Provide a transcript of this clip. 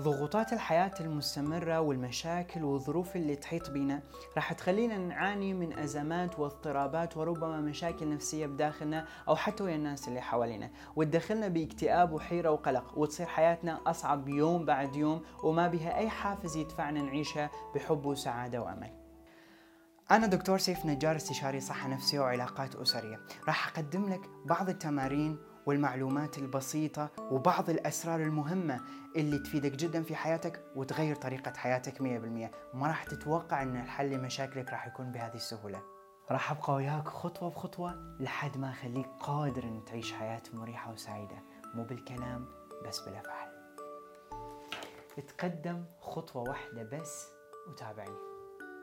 ضغوطات الحياة المستمرة والمشاكل والظروف اللي تحيط بنا راح تخلينا نعاني من أزمات واضطرابات وربما مشاكل نفسية بداخلنا أو حتى ويا الناس اللي حوالينا. وتدخلنا باكتئاب وحيرة وقلق وتصير حياتنا أصعب يوم بعد يوم وما بها أي حافز يدفعنا نعيشها بحب وسعادة وأمل. أنا دكتور سيف نجار استشاري صحة نفسية وعلاقات أسرية. راح أقدم لك بعض التمارين والمعلومات البسيطة وبعض الأسرار المهمة اللي تفيدك جدا في حياتك وتغير طريقة حياتك 100% ما راح تتوقع أن الحل لمشاكلك راح يكون بهذه السهولة. راح أبقى وياك خطوة بخطوة لحد ما أخليك قادر أن تعيش حياة مريحة وسعيدة. مو بالكلام بس بالأفعال تقدم خطوة واحدة بس وتابعني.